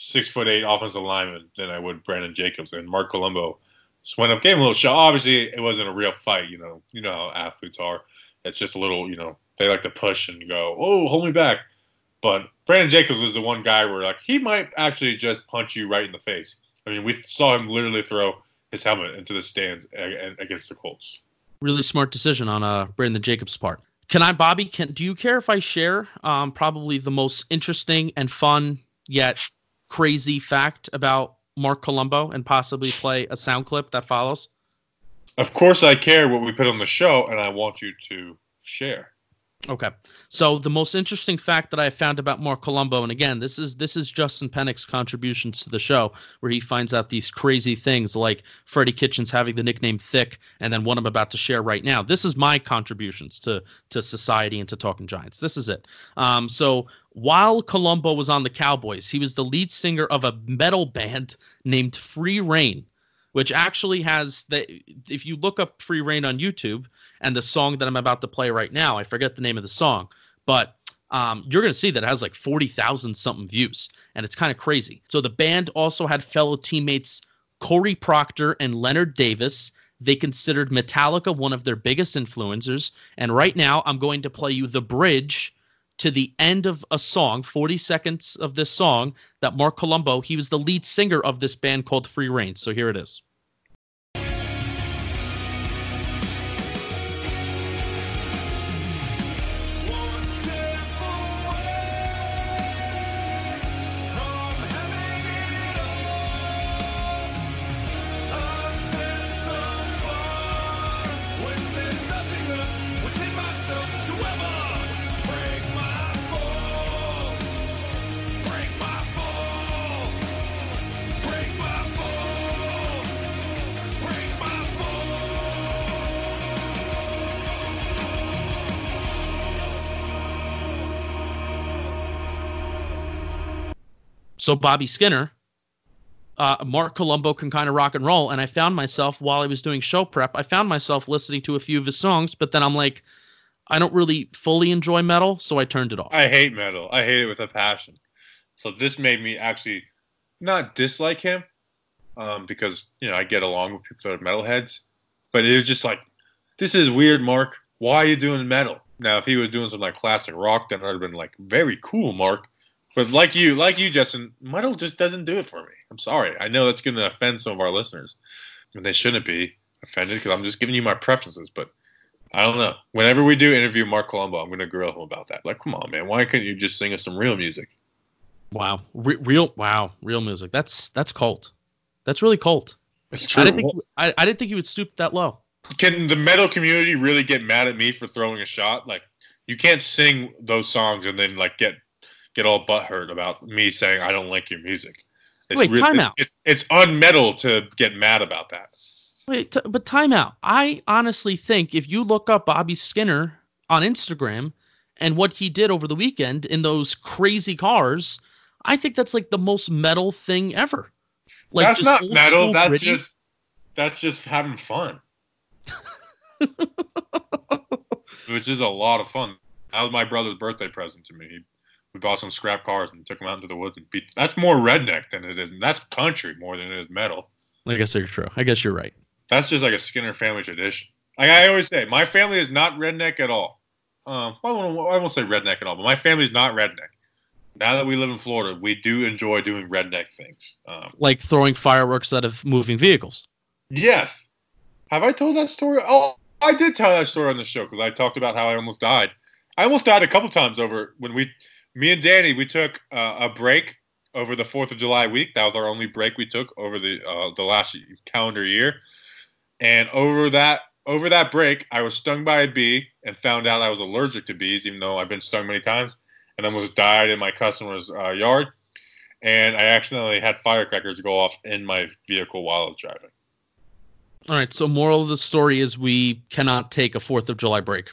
six foot eight offensive lineman than I would Brandon Jacobs and Marc Colombo. Just went up, gave him a little shot. Obviously, it wasn't a real fight. You know, you know how athletes are. It's just a little, you know, they like to push and go, "Oh, hold me back." But Brandon Jacobs was the one guy where like he might actually just punch you right in the face. I mean, we saw him literally throw his helmet into the stands against the Colts. Really smart decision on uh Brandon Jacobs' part. Can I, Bobby? Can do you care if I share um, probably the most interesting and fun yet crazy fact about Marc Colombo and possibly [LAUGHS] play a sound clip that follows? Of course, I care what we put on the show, and I want you to share. Okay. So the most interesting fact that I found about Marc Colombo, and again, this is this is Justin Pennick's contributions to the show, where he finds out these crazy things like Freddie Kitchens having the nickname Thick, and then what I'm about to share right now. This is my contributions to to society and to Talking Giants. This is it. Um, so while Colombo was on the Cowboys, he was the lead singer of a metal band named Free Reign which actually has the if you look up free reign on youtube and the song that i'm about to play right now i forget the name of the song but um, you're going to see that it has like 40,000 something views and it's kind of crazy. So the band also had fellow teammates Cory Procter and leonard davis. They considered metallica one of their biggest influencers and right now i'm going to play you the bridge to the end of a song, 40 seconds of this song that Marc Colombo, he was the lead singer of this band called Free Reign. So here it is. So Bobby Skinner, uh, Marc Colombo can kind of rock and roll. And I found myself while I was doing show prep, I found myself listening to a few of his songs, but then I'm like, I don't really fully enjoy metal, so I turned it off. I hate metal. I hate it with a passion. So this made me actually not dislike him, um, because you know I get along with people that are metalheads, but it was just like, this is weird, Marc. Why are you doing metal? Now, if he was doing some like classic rock, then I'd have been like, very cool, Marc. But like you, like you, Justin, metal just doesn't do it for me. I'm sorry. I know that's going to offend some of our listeners, and they shouldn't be offended because I'm just giving you my preferences. But I don't know. Whenever we do interview Marc Colombo, I'm going to grill him about that. Like, come on, man, why couldn't you just sing us some real music? Wow, Re- real wow, real music. That's that's cult. That's really cult. It's true. I didn't think I, I didn't think you would stoop that low. Can the metal community really get mad at me for throwing a shot? Like, you can't sing those songs and then like get get all butthurt about me saying I don't like your music. It's Wait, time out. It's, it's unmetal to get mad about that. Wait, t- but time out. I honestly think if you look up Bobby Skinner on Instagram and what he did over the weekend in those crazy cars, I think that's like the most metal thing ever. Like that's just not metal. That's gritty. just that's just having fun. [LAUGHS] Which is a lot of fun. That was my brother's birthday present to me. He, we bought some scrap cars and took them out into the woods and beat. That's more redneck than it is. That's country more than it is metal. I guess you're true. I guess you're right. That's just like a Skinner family tradition. Like I always say, my family is not redneck at all. Um, I won't, I won't say redneck at all, but my family's not redneck. Now that we live in Florida, we do enjoy doing redneck things. Um, Like throwing fireworks out of moving vehicles. yes. Have I told that story? Oh, I did tell that story on the show because I talked about how I almost died. I almost died a couple times over when we, me and Danny, we took uh, a break over the Fourth of July week. That was our only break we took over the uh, the last calendar year. And over that over that break, I was stung by a bee and found out I was allergic to bees, even though I've been stung many times, and almost died in my customer's uh, yard. And I accidentally had firecrackers go off in my vehicle while I was driving. All right. So moral of the story is we cannot take a Fourth of July break.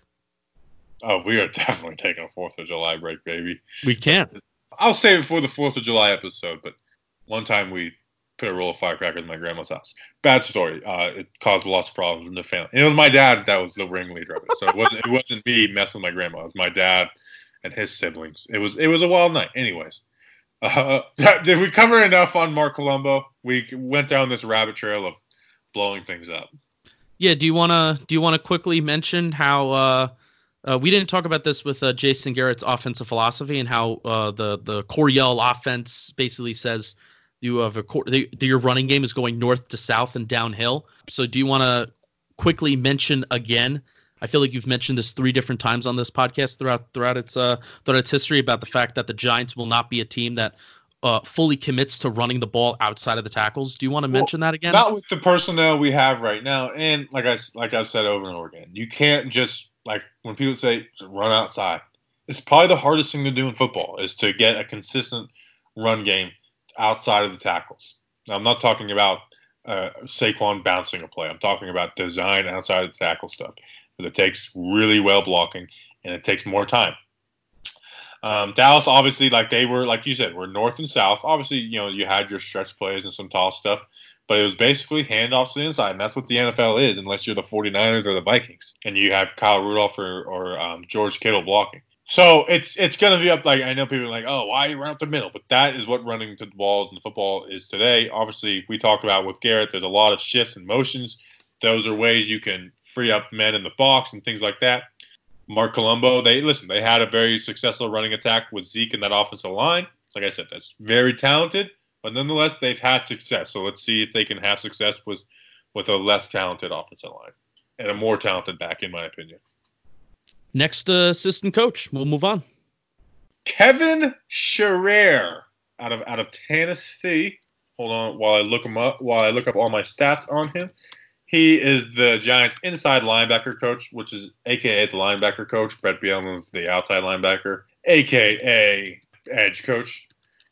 Oh, we are [LAUGHS] definitely taking a Fourth of July break, baby. We can't. I'll save it for the Fourth of July episode. But one time we put a roll of firecrackers in my grandma's house. Bad story. Uh, it caused lots of problems in the family. And it was my dad that was the ringleader of it. So it wasn't, it wasn't me messing with my grandma. It was my dad and his siblings. It was it was a wild night. Anyways, [LAUGHS] uh, did we cover enough on Marc Colombo? We went down this rabbit trail of blowing things up. Yeah. Do you wanna do you wanna quickly mention how uh, uh, we didn't talk about this with uh, Jason Garrett's offensive philosophy and how uh, the the Coryell offense basically says you have a core, the, your running game is going north to south and downhill. So do you want to quickly mention again? I feel like you've mentioned this three different times on this podcast throughout throughout its uh, throughout its history about the fact that the Giants will not be a team that uh, fully commits to running the ball outside of the tackles. Do you want to Well, mention that again? Not with the personnel we have right now, and like I like I said over and over again, you can't just like when people say run outside. It's probably the hardest thing to do in football is to get a consistent run game outside of the tackles. Now, I'm not talking about uh, Saquon bouncing a play. I'm talking about design outside of the tackle stuff. But it takes really well blocking, and it takes more time. Um, Dallas, obviously, like they were, like you said, we're north and south. Obviously, you know, you had your stretch plays and some tall stuff, but it was basically handoffs to the inside, and that's what the NFL is, unless you're the 49ers or the Vikings, and you have Kyle Rudolph or, or um, George Kittle blocking. So it's it's going to be up. Like I know people are like, oh, why you run up the middle? But that is what running to the balls in the football is today. Obviously, we talked about with Garrett. There's a lot of shifts and motions. Those are ways you can free up men in the box and things like that. Marc Colombo, they listen. They had a very successful running attack with Zeke in that offensive line. Like I said, that's very talented, but nonetheless, they've had success. So let's see if they can have success with with a less talented offensive line and a more talented back, in my opinion. Next uh, assistant coach. We'll move on. Kevin Sherrer out of out of Tennessee. Hold on while I look him up. While I look up all my stats on him, he is the Giants' inside linebacker coach, which is AKA the linebacker coach. Brett Bielema is the outside linebacker, AKA edge coach.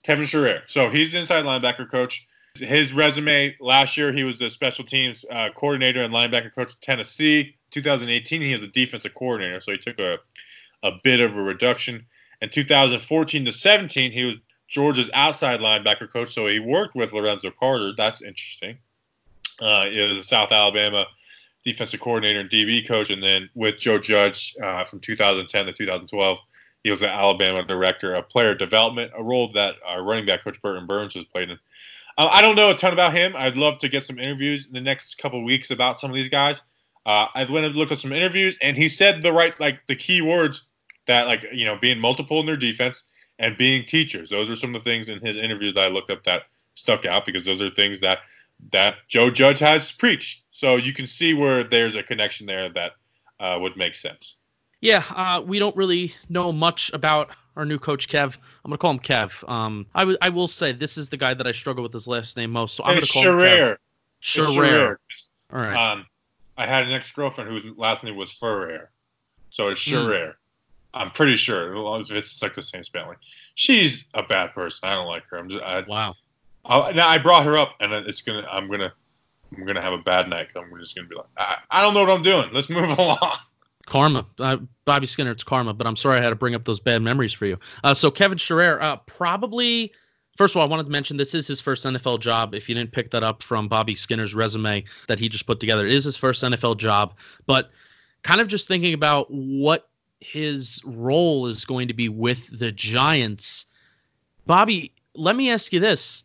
Kevin Sherrer. So he's the inside linebacker coach. His resume last year, he was the special teams uh, coordinator and linebacker coach of Tennessee. 2018, he was a defensive coordinator, so he took a a bit of a reduction. In 2014 to 17, he was Georgia's outside linebacker coach, so he worked with Lorenzo Carter. That's interesting. Uh, was a South Alabama defensive coordinator and DB coach, and then with Joe Judge uh, from 2010 to 2012, he was an Alabama director of player development, a role that our running back coach Burton Burns has played in. Uh, I don't know a ton about him. I'd love to get some interviews in the next couple weeks about some of these guys. Uh, I went and looked at some interviews, and he said the right, like the key words that, like you know, being multiple in their defense and being teachers. Those are some of the things in his interviews that I looked up that stuck out because those are things that that Joe Judge has preached. So you can see where there's a connection there that uh, would make sense. Yeah, uh, we don't really know much about our new coach Kev. I'm gonna call him Kev. Um, I, w- I will say this is the guy that I struggle with his last name most, so I'm It's gonna call him Kev. Sherrer. All right. Um, I had an ex girlfriend whose last name was Ferrer, so it's Hmm. Sherrer. I'm pretty sure as it's like the same spelling. She's a bad person. I don't like her. I'm just. I, wow. I, now I brought her up, and it's gonna. I'm gonna. I'm gonna have a bad night. I'm just gonna be like, I, I don't know what I'm doing. Let's move [LAUGHS] along. Karma. Uh, Bobby Skinner, it's karma, but I'm sorry I had to bring up those bad memories for you. Uh, so Kevin Sherrer, uh, probably. First of all, I wanted to mention this is his first NFL job. If you didn't pick that up from Bobby Skinner's resume that he just put together, it is his first NFL job. But kind of just thinking about what his role is going to be with the Giants. Bobby, let me ask you this.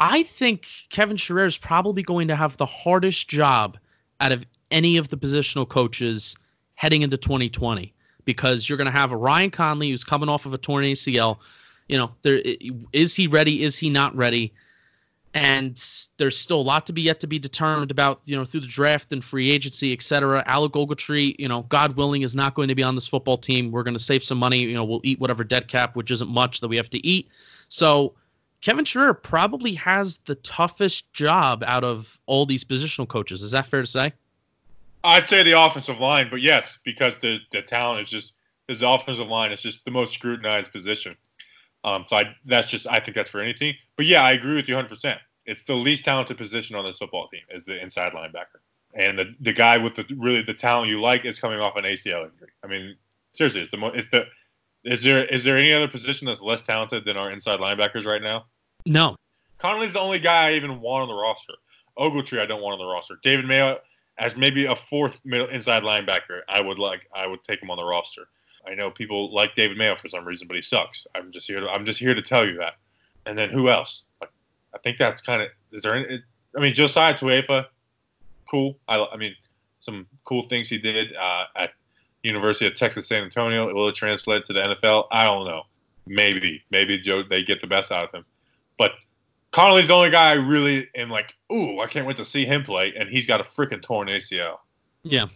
I think Kevin Sherrer is probably going to have the hardest job out of any of the positional coaches heading into 2020 because you're going to have a Ryan Connelly who's coming off of a torn ACL. You know, there is he ready? Is he not ready? And there's still a lot to be yet to be determined about, you know, through the draft and free agency, et cetera. Alec Ogletree, you know, God willing, is not going to be on this football team. We're going to save some money. You know, we'll eat whatever dead cap, which isn't much that we have to eat. So Kevin Sherrer probably has the toughest job out of all these positional coaches. Is that fair to say? I'd say the offensive line, but yes, because the the talent is just his offensive line is just the most scrutinized position. Um, so I, that's just I think that's for anything. But yeah, I agree with you 100. percent It's the least talented position on this football team is the inside linebacker, and the the guy with the really the talent you like is coming off an ACL injury. I mean, seriously, it's the mo- it's the is there is there any other position that's less talented than our inside linebackers right now? No. Connelly's the only guy I even want on the roster. Ogletree I don't want on the roster. David Mayo as maybe a fourth middle inside linebacker, I would like I would take him on the roster. I know people like David Mayo for some reason, but he sucks. I'm just here to I'm just here to tell you that. And then who else? Like, I think that's kind of is there any, I mean Josiah Tauaefa, cool. I, I mean some cool things he did uh, at University of Texas San Antonio. Will it translate to the NFL? I don't know. Maybe maybe Joe they get the best out of him. But Connelly's the only guy I really am like, ooh, I can't wait to see him play, and he's got a freaking torn ACL. Yeah.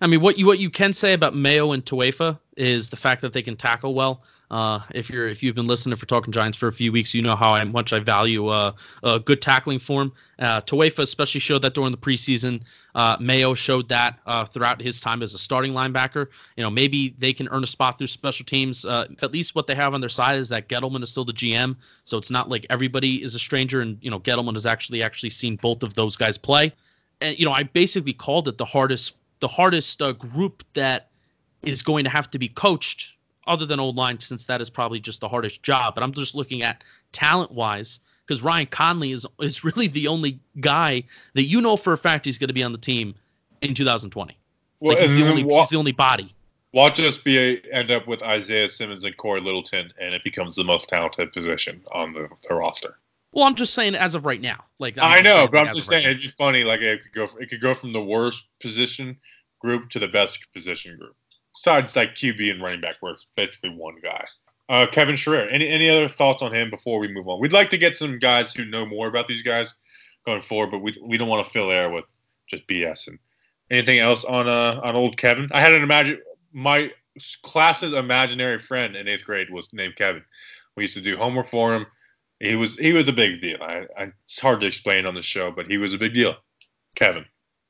I mean, what you what you can say about Mayo and Tauaefa is the fact that they can tackle well. Uh, if you're if you've been listening for Talking Giants for a few weeks, you know how much I value uh, a good tackling form. Uh, especially showed that during the preseason. Uh, Mayo showed that uh, throughout his time as a starting linebacker. You know, maybe they can earn a spot through special teams. Uh, at least what they have on their side is that Gettleman is still the GM, so it's not like everybody is a stranger. And you know, Gettleman has actually actually seen both of those guys play. And you know, I basically called it the hardest the hardest uh, group that is going to have to be coached other than old line since that is probably just the hardest job but i'm just looking at talent wise because ryan connelly is is [LAUGHS] really the only guy that you know for a fact he's going to be on the team in 2020 Well, like he's, the only, he's the only body watch us be a, end up with Isaiah Simmons and Cory Littleton, and it becomes the most talented position on the, the roster. well i'm just saying as of right now like I'm i know, but like, I'm just of right saying it's just funny. Like it could go, it could go from the worst position group to the best position group. Besides, like QB and running back, where it's basically one guy. Uh, Kevin Sherrer. Any any other thoughts on him before we move on? We'd like to get some guys who know more about these guys going forward, but we we don't want to fill air with just BS. And anything else on uh on old Kevin? I had an imagine my class's imaginary friend in eighth grade was named Kevin. We used to do homework for him. He was he was a big deal. I, I it's hard to explain on the show, but he was a big deal. Kevin.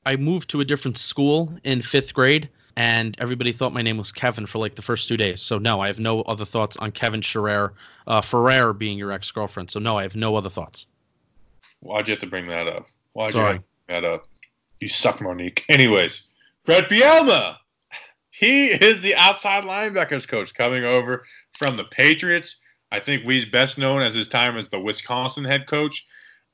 I moved to a different school in fifth grade, and everybody thought my name was Kevin for like the first two days. So no, I have no other thoughts on Kevin Sherrer, uh, Ferrer being your ex girlfriend. So no, I have no other thoughts. Why'd you have to bring that up? Why'd Sorry. you have to bring that up? You suck, Monique. Anyways, Brett Bielema. [LAUGHS] He is the outside linebackers coach coming over from the Patriots. I think Wee's best known as his time as the Wisconsin head coach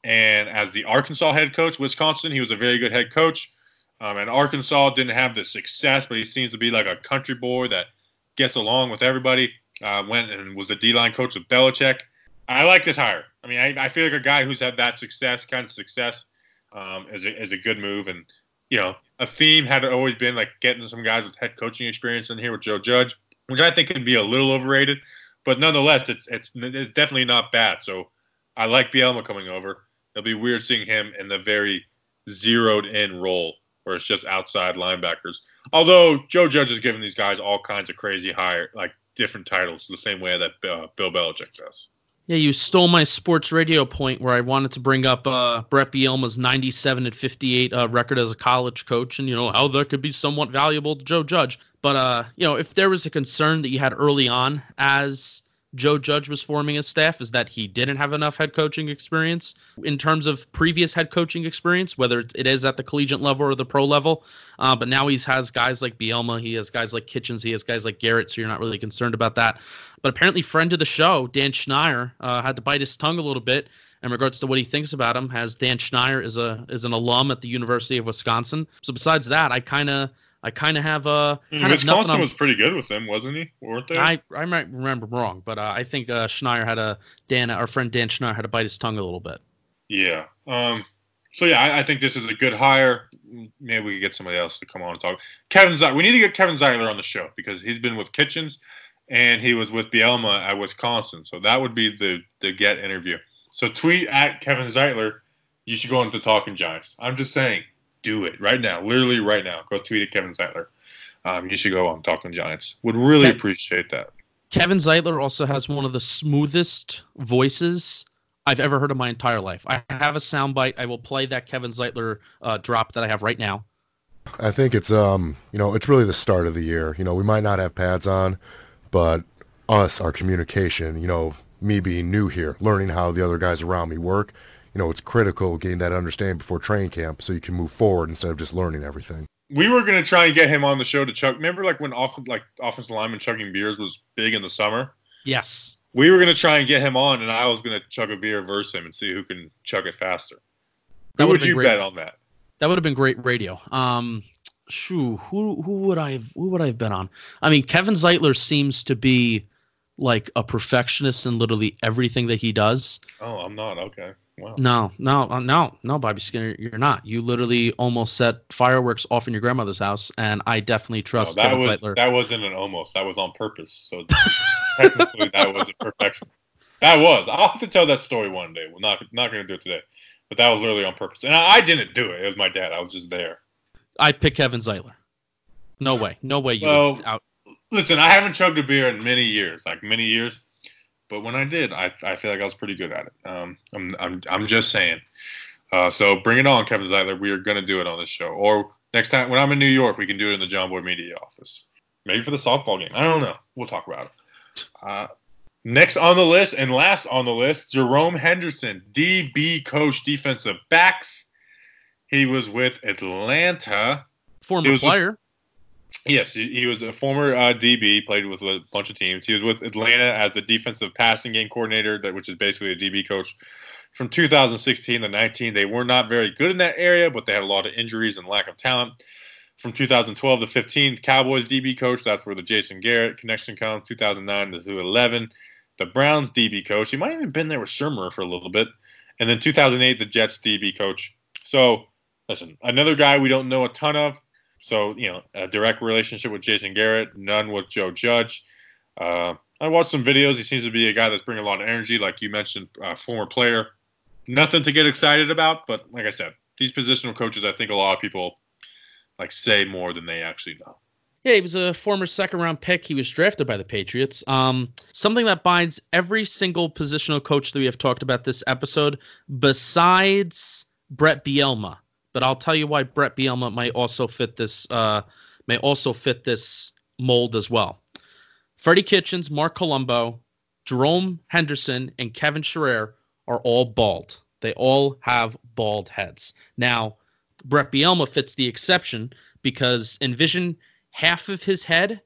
and as the Arkansas head coach. Wisconsin, he was a very good head coach. Um, and Arkansas didn't have the success, but he seems to be like a country boy that gets along with everybody. Uh, went and was the D line coach with Belichick. I like this hire. I mean, I, I feel like a guy who's had that success, kind of success, um, is, a, is a good move. And, you know, a theme had always been like getting some guys with head coaching experience in here with Joe Judge, which I think can be a little overrated. But nonetheless, it's, it's, it's definitely not bad. So I like Bielema coming over. It'll be weird seeing him in the very zeroed in role where it's just outside linebackers. Although Joe Judge is giving these guys all kinds of crazy higher, like different titles, the same way that uh, Bill Belichick does. Yeah, you stole my sports radio point where I wanted to bring up uh, Brett Bielema's 97 and 58 uh, record as a college coach, and you know how that could be somewhat valuable to Joe Judge. But uh, you know, if there was a concern that you had early on as Joe Judge was forming his staff is that he didn't have enough head coaching experience in terms of previous head coaching experience, whether it is at the collegiate level or the pro level. Uh, but now he has guys like Bielema, he has guys like Kitchens, he has guys like Garrett, so you're not really concerned about that. But apparently, friend of the show, Dan Schneier, uh, had to bite his tongue a little bit in regards to what he thinks about him. As Dan Schneier is a is an alum at the University of Wisconsin. So besides that, I kind of I kind of have a kind Wisconsin was pretty good with him, wasn't he? Weren't they? I I might remember wrong, but uh, I think uh, Schneier had a Dan, our friend Dan Schneier had to bite his tongue a little bit. Yeah. Um. So yeah, I, I think this is a good hire. Maybe we could get somebody else to come on and talk. Kevin, Z- we need to get Kevin Zeitler on the show because he's been with Kitchens, and he was with Bielema at Wisconsin. So that would be the the get interview. So tweet at Kevin Zeitler. You should go into Talking Giants. I'm just saying do it right now, literally right now. Go tweet at Kevin Zeitler. Um, you should go on Talking Giants. Would really appreciate that. Kevin Zeitler also has one of the smoothest voices I've ever heard in my entire life. I have a soundbite. I will play that Kevin Zeitler uh, drop that I have right now. I think it's um, you know, it's really the start of the year. You know, we might not have pads on, but us, our communication, you know, me being new here, learning how the other guys around me work, you know, it's critical getting that understanding before training camp so you can move forward instead of just learning everything. We were gonna try and get him on the show to chug. Remember, like when off like offensive lineman chugging beers was big in the summer. Yes. We were gonna try and get him on, and I was gonna chug a beer versus him and see who can chug it faster. That who would you great. bet on that? That would have been great radio. Um, shoo, who who would I have who would I have been on? I mean, Kevin Zeitler seems to be like a perfectionist in literally everything that he does. Oh, I'm not okay. Wow. No, no, uh, no, no, Bobby Skinner, you're not. You literally almost set fireworks off in your grandmother's house, and I definitely trust no, that Kevin was, Zeitler. That wasn't an almost. That was on purpose. So [LAUGHS] technically, that was a perfection. That was. I'll have to tell that story one day. We're not not going to do it today, but that was literally on purpose. And I, I didn't do it. It was my dad. I was just there. I pick Kevin Zeitler. No way. No way. You well, out. Listen, I haven't chugged a beer in many years, like many years. But when I did, I, I feel like I was pretty good at it. Um, I'm, I'm, I'm just saying. Uh, so bring it on, Kevin Zeitler. We are going to do it on this show. Or next time when I'm in New York, we can do it in the John Boy Media office. Maybe for the softball game. I don't know. We'll talk about it. Uh, next on the list and last on the list, Jerome Henderson, DB coach, defensive backs. He was with Atlanta. Former player. Yes, he was a former uh, DB, played with a bunch of teams. He was with Atlanta as the defensive passing game coordinator, that which is basically a DB coach. From 2016 to 19, they were not very good in that area, but they had a lot of injuries and lack of talent. From 2012 to 15, Cowboys DB coach. That's where the Jason Garrett connection comes. 2009 to 11, the Browns DB coach. He might have even been there with Shurmur for a little bit. And then 2008, the Jets DB coach. So, listen, another guy we don't know a ton of so, you know, a direct relationship with Jason Garrett, none with Joe Judge. Uh, I watched some videos. He seems to be a guy that's bringing a lot of energy, like you mentioned, uh, former player. Nothing to get excited about, but like I said, these positional coaches, I think a lot of people like say more than they actually know. Yeah, he was a former second round pick. He was drafted by the Patriots. Um, something that binds every single positional coach that we have talked about this episode, besides Brett Bielema, but I'll tell you why Brett Bielema might also fit this uh, may also fit this mold as well. Freddie Kitchens, Marc Colombo, Jerome Henderson, and Kevin Sherrer are all bald. They all have bald heads. Now, Brett Bielema fits the exception because envision half of his head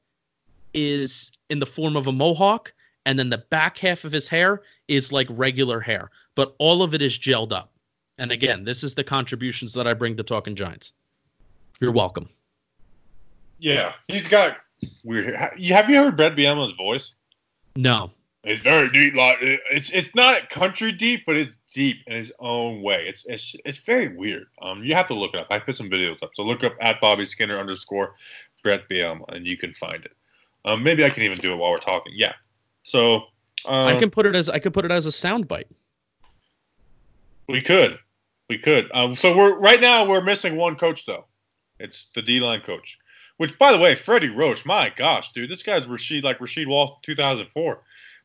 is in the form of a mohawk and then the back half of his hair is like regular hair, but all of it is gelled up. And again, this is the contributions that I bring to Talking Giants. You're welcome. Yeah, he's got weird. hair. Ha- you- Have you heard Brett Bielema's voice? No. It's very deep. Like it's it's not country deep, but it's deep in his own way. It's it's it's very weird. Um, you have to look it up. I put some videos up. So look up at Bobby Skinner underscore Brett Bielema, and you can find it. Um, maybe I can even do it while we're talking. Yeah. So um, I can put it as I could put it as a soundbite. we could, we could. Um, so we're right now we're missing one coach though. It's the D line coach. Which, by the way, Freddie Roach, my gosh, dude, this guy's Rasheed like Rasheed Wall 2004.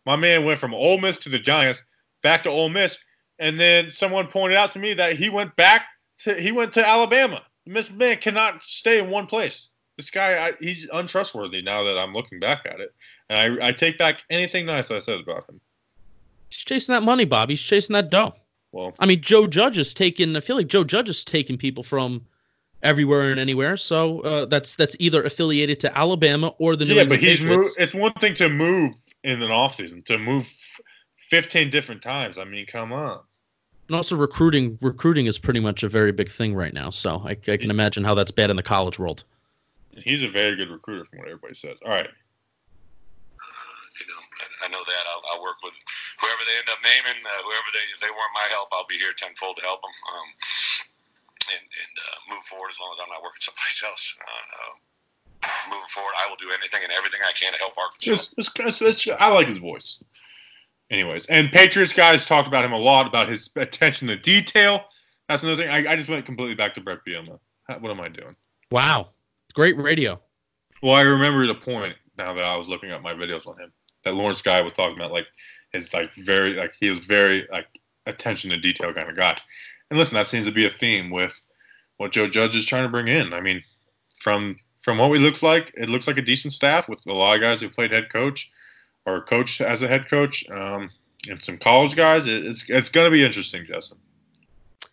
My man went from Ole Miss to the Giants, back to Ole Miss, and then someone pointed out to me that he went back to he went to Alabama. This man cannot stay in one place. This guy, I, he's untrustworthy now that I'm looking back at it, and I, I take back anything nice I said about him. He's chasing that money, Bob. He's chasing that dough. Well, I mean, Joe Judge is taking. I feel like Joe Judge is taking people from everywhere and anywhere. So uh, that's that's either affiliated to Alabama or the New yeah, England but he's Patriots. It's one thing to move in an offseason, to move 15 different times. I mean, come on. And also recruiting. Recruiting is pretty much a very big thing right now. So I, I can imagine how that's bad in the college world. He's a very good recruiter, from what everybody says. All right. you know, I, I know that. I'll, I'll work with whoever they end up naming. Uh, whoever they, if they want my help, I'll be here tenfold to help them. Um, and and uh, move forward as long as I'm not working [LAUGHS] someplace else. Uh, uh, moving forward, I will do anything and everything I can to help Arkansas. It's, it's, it's, it's, I like his voice. Anyways, and Patriots guys talked about him a lot about his attention to detail. That's another thing. I, I just went completely back to Brett Bielema. What am I doing? Wow, great radio. Well, I remember the point now that I was looking at my videos on him that Lawrence Guy was talking about, like his like very like he was very like attention to detail kind of guy. And listen, that seems to be a theme with what Joe Judge is trying to bring in. I mean, from from what we looks like, it looks like a decent staff with a lot of guys who played head coach or coached as a head coach, um, and some college guys. It, it's it's going to be interesting, Justin.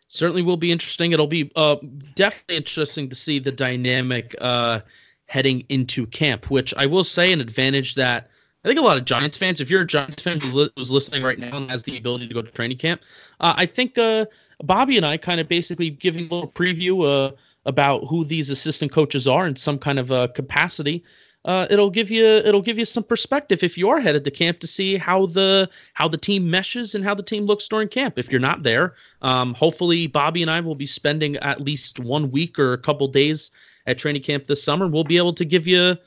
certainly will be interesting. It'll be uh, definitely interesting to see the dynamic uh, heading into camp, which I will say an advantage that I think a lot of Giants fans, if you're a Giants fan who's, listening right now and has the ability to go to training camp, uh, I think uh, Bobby and I kind of basically giving a little preview uh, about who these assistant coaches are in some kind of uh, capacity. Uh, it'll give you it'll give you some perspective if you are headed to camp to see how the how the team meshes and how the team looks during camp. If you're not there, um, hopefully Bobby and I will be spending at least one week or a couple days at training camp this summer. We'll be able to give you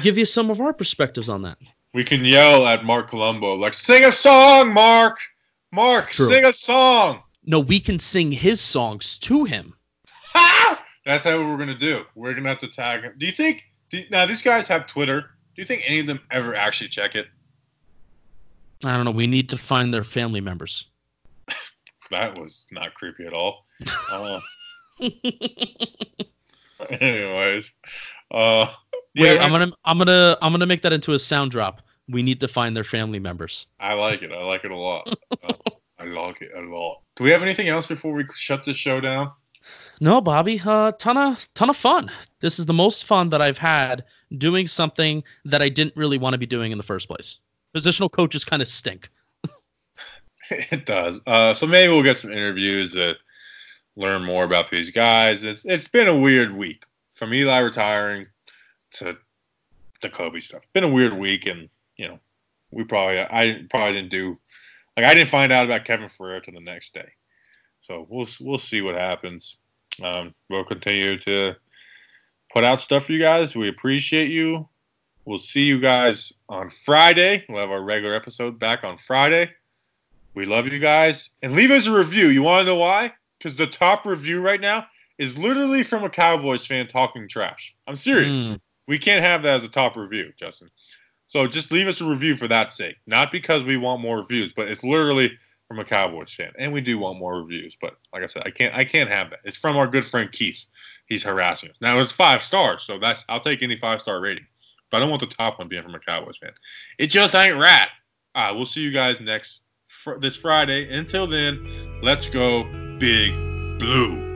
give you some of our perspectives on that. We can yell at Marc Colombo like, "Sing a song, Marc! Marc, True. sing a song!" No, we can sing his songs to him. Ha! That's how we're gonna do. We're gonna have to tag him. Do you think? Do, now these guys have Twitter. Do you think any of them ever actually check it? I don't know. We need to find their family members. [LAUGHS] That was not creepy at all. Uh, [LAUGHS] [LAUGHS] anyways, uh, Wait, yeah, I'm gonna I'm gonna I'm gonna make that into a sound drop. We need to find their family members. I like it. I like it a lot. [LAUGHS] I like it a lot. Do we have anything else before we shut this show down? No, Bobby, uh, ton of ton of fun. This is the most fun that I've had doing something that I didn't really want to be doing in the first place. Positional coaches kind of stink. [LAUGHS] It does. Uh, so maybe we'll get some interviews to learn more about these guys. It's it's been a weird week from Eli retiring to the Kobe stuff. Been a weird week, and you know, we probably I probably didn't do like I didn't find out about Kevin Ferrer till the next day. So we'll we'll see what happens. Um, we'll continue to put out stuff for you guys. We appreciate you. We'll see you guys on Friday. We'll have our regular episode back on Friday. We love you guys. And leave us a review. You want to know why? Because the top review right now is literally from a Cowboys fan talking trash. I'm serious. Mm. We can't have that as a top review, Justin. So just leave us a review for that sake. Not because we want more reviews, but it's literally from a Cowboys fan. And we do want more reviews. But like I said, I can't I can't have that. It's from our good friend Keith. He's harassing us. Now it's five stars, so that's I'll take any five star rating. But I don't want the top one being from a Cowboys fan. It just ain't right. All right, we'll see you guys next fr- this Friday. Until then, let's go big blue.